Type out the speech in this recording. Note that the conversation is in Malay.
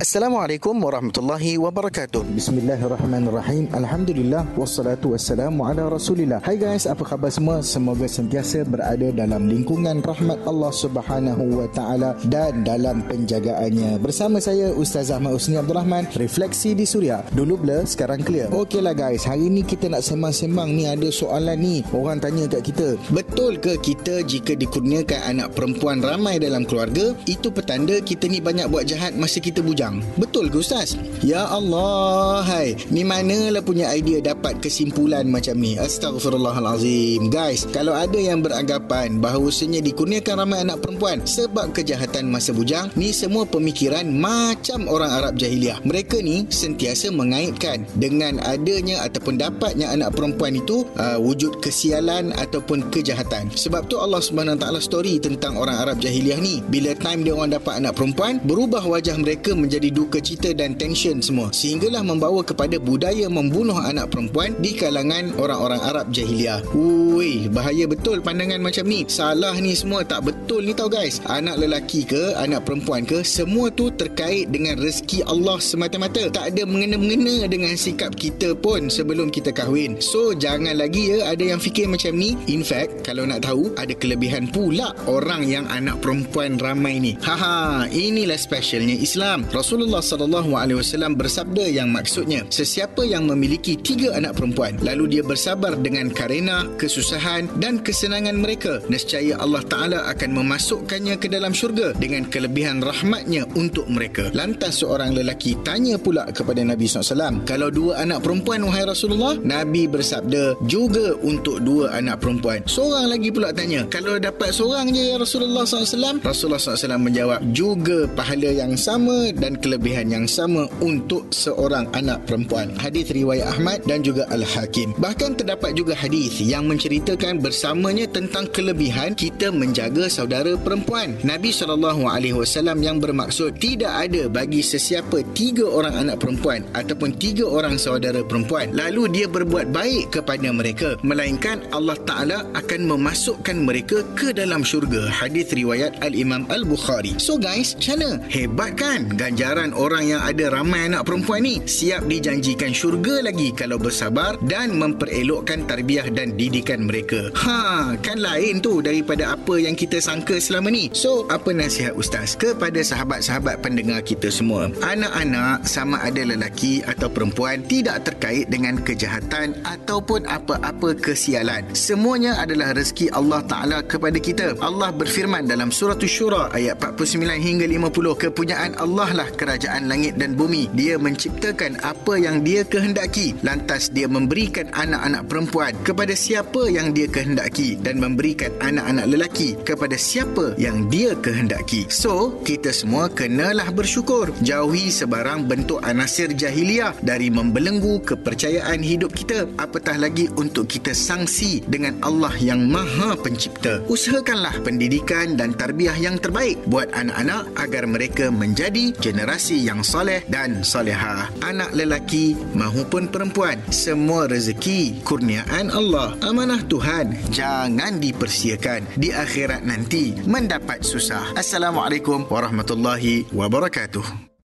Assalamualaikum warahmatullahi wabarakatuh. Bismillahirrahmanirrahim. Alhamdulillah wassalatu wassalamu ala Rasulillah. Hai guys, apa khabar semua? Semoga sentiasa berada dalam lingkungan rahmat Allah Subhanahu wa taala dan dalam penjagaannya. Bersama saya Ustaz Ahmad Usni Abdul Rahman, Refleksi di Suria. Dulu blur, sekarang clear. Okeylah guys, hari ni kita nak sembang-sembang ni ada soalan ni. Orang tanya kat kita, betul ke kita jika dikurniakan anak perempuan ramai dalam keluarga, itu petanda kita ni banyak buat jahat masa kita bujang? Bujang. Betul ke Ustaz? Ya Allah, hai. Ni manalah punya idea dapat kesimpulan macam ni? Astagfirullahalazim. Guys, kalau ada yang beranggapan bahawasanya dikurniakan ramai anak perempuan sebab kejahatan masa bujang, ni semua pemikiran macam orang Arab jahiliah. Mereka ni sentiasa mengaitkan dengan adanya ataupun dapatnya anak perempuan itu uh, wujud kesialan ataupun kejahatan. Sebab tu Allah Taala story tentang orang Arab jahiliah ni. Bila time dia orang dapat anak perempuan, berubah wajah mereka menjadi menjadi duka cita dan tension semua sehinggalah membawa kepada budaya membunuh anak perempuan di kalangan orang-orang Arab jahiliah. Ui, bahaya betul pandangan macam ni. Salah ni semua tak betul ni tau guys. Anak lelaki ke, anak perempuan ke, semua tu terkait dengan rezeki Allah semata-mata. Tak ada mengena-mengena dengan sikap kita pun sebelum kita kahwin. So, jangan lagi ya ada yang fikir macam ni. In fact, kalau nak tahu, ada kelebihan pula orang yang anak perempuan ramai ni. Haha, inilah specialnya Islam. Rasul Rasulullah sallallahu alaihi wasallam bersabda yang maksudnya sesiapa yang memiliki tiga anak perempuan lalu dia bersabar dengan karena kesusahan dan kesenangan mereka nescaya Allah taala akan memasukkannya ke dalam syurga dengan kelebihan rahmatnya untuk mereka. Lantas seorang lelaki tanya pula kepada Nabi SAW kalau dua anak perempuan wahai Rasulullah? Nabi bersabda juga untuk dua anak perempuan. Seorang lagi pula tanya kalau dapat seorang je ya Rasulullah SAW Rasulullah SAW menjawab juga pahala yang sama dan kelebihan yang sama untuk seorang anak perempuan. Hadis riwayat Ahmad dan juga Al-Hakim. Bahkan terdapat juga hadis yang menceritakan bersamanya tentang kelebihan kita menjaga saudara perempuan. Nabi SAW yang bermaksud tidak ada bagi sesiapa tiga orang anak perempuan ataupun tiga orang saudara perempuan lalu dia berbuat baik kepada mereka melainkan Allah Ta'ala akan memasukkan mereka ke dalam syurga. Hadis riwayat Al-Imam Al-Bukhari. So guys, macam Hebat kan ganjar ganjaran orang yang ada ramai anak perempuan ni siap dijanjikan syurga lagi kalau bersabar dan memperelokkan tarbiyah dan didikan mereka. Ha, kan lain tu daripada apa yang kita sangka selama ni. So, apa nasihat ustaz kepada sahabat-sahabat pendengar kita semua? Anak-anak sama ada lelaki atau perempuan tidak terkait dengan kejahatan ataupun apa-apa kesialan. Semuanya adalah rezeki Allah Taala kepada kita. Allah berfirman dalam surah Syura ayat 49 hingga 50 kepunyaan Allah lah kerajaan langit dan bumi. Dia menciptakan apa yang dia kehendaki. Lantas dia memberikan anak-anak perempuan kepada siapa yang dia kehendaki dan memberikan anak-anak lelaki kepada siapa yang dia kehendaki. So, kita semua kenalah bersyukur. Jauhi sebarang bentuk anasir jahiliah dari membelenggu kepercayaan hidup kita. Apatah lagi untuk kita sangsi dengan Allah yang Maha Pencipta. Usahakanlah pendidikan dan tarbiyah yang terbaik buat anak-anak agar mereka menjadi generasi generasi yang soleh dan soleha. Anak lelaki maupun perempuan, semua rezeki kurniaan Allah. Amanah Tuhan jangan dipersiakan di akhirat nanti mendapat susah. Assalamualaikum warahmatullahi wabarakatuh.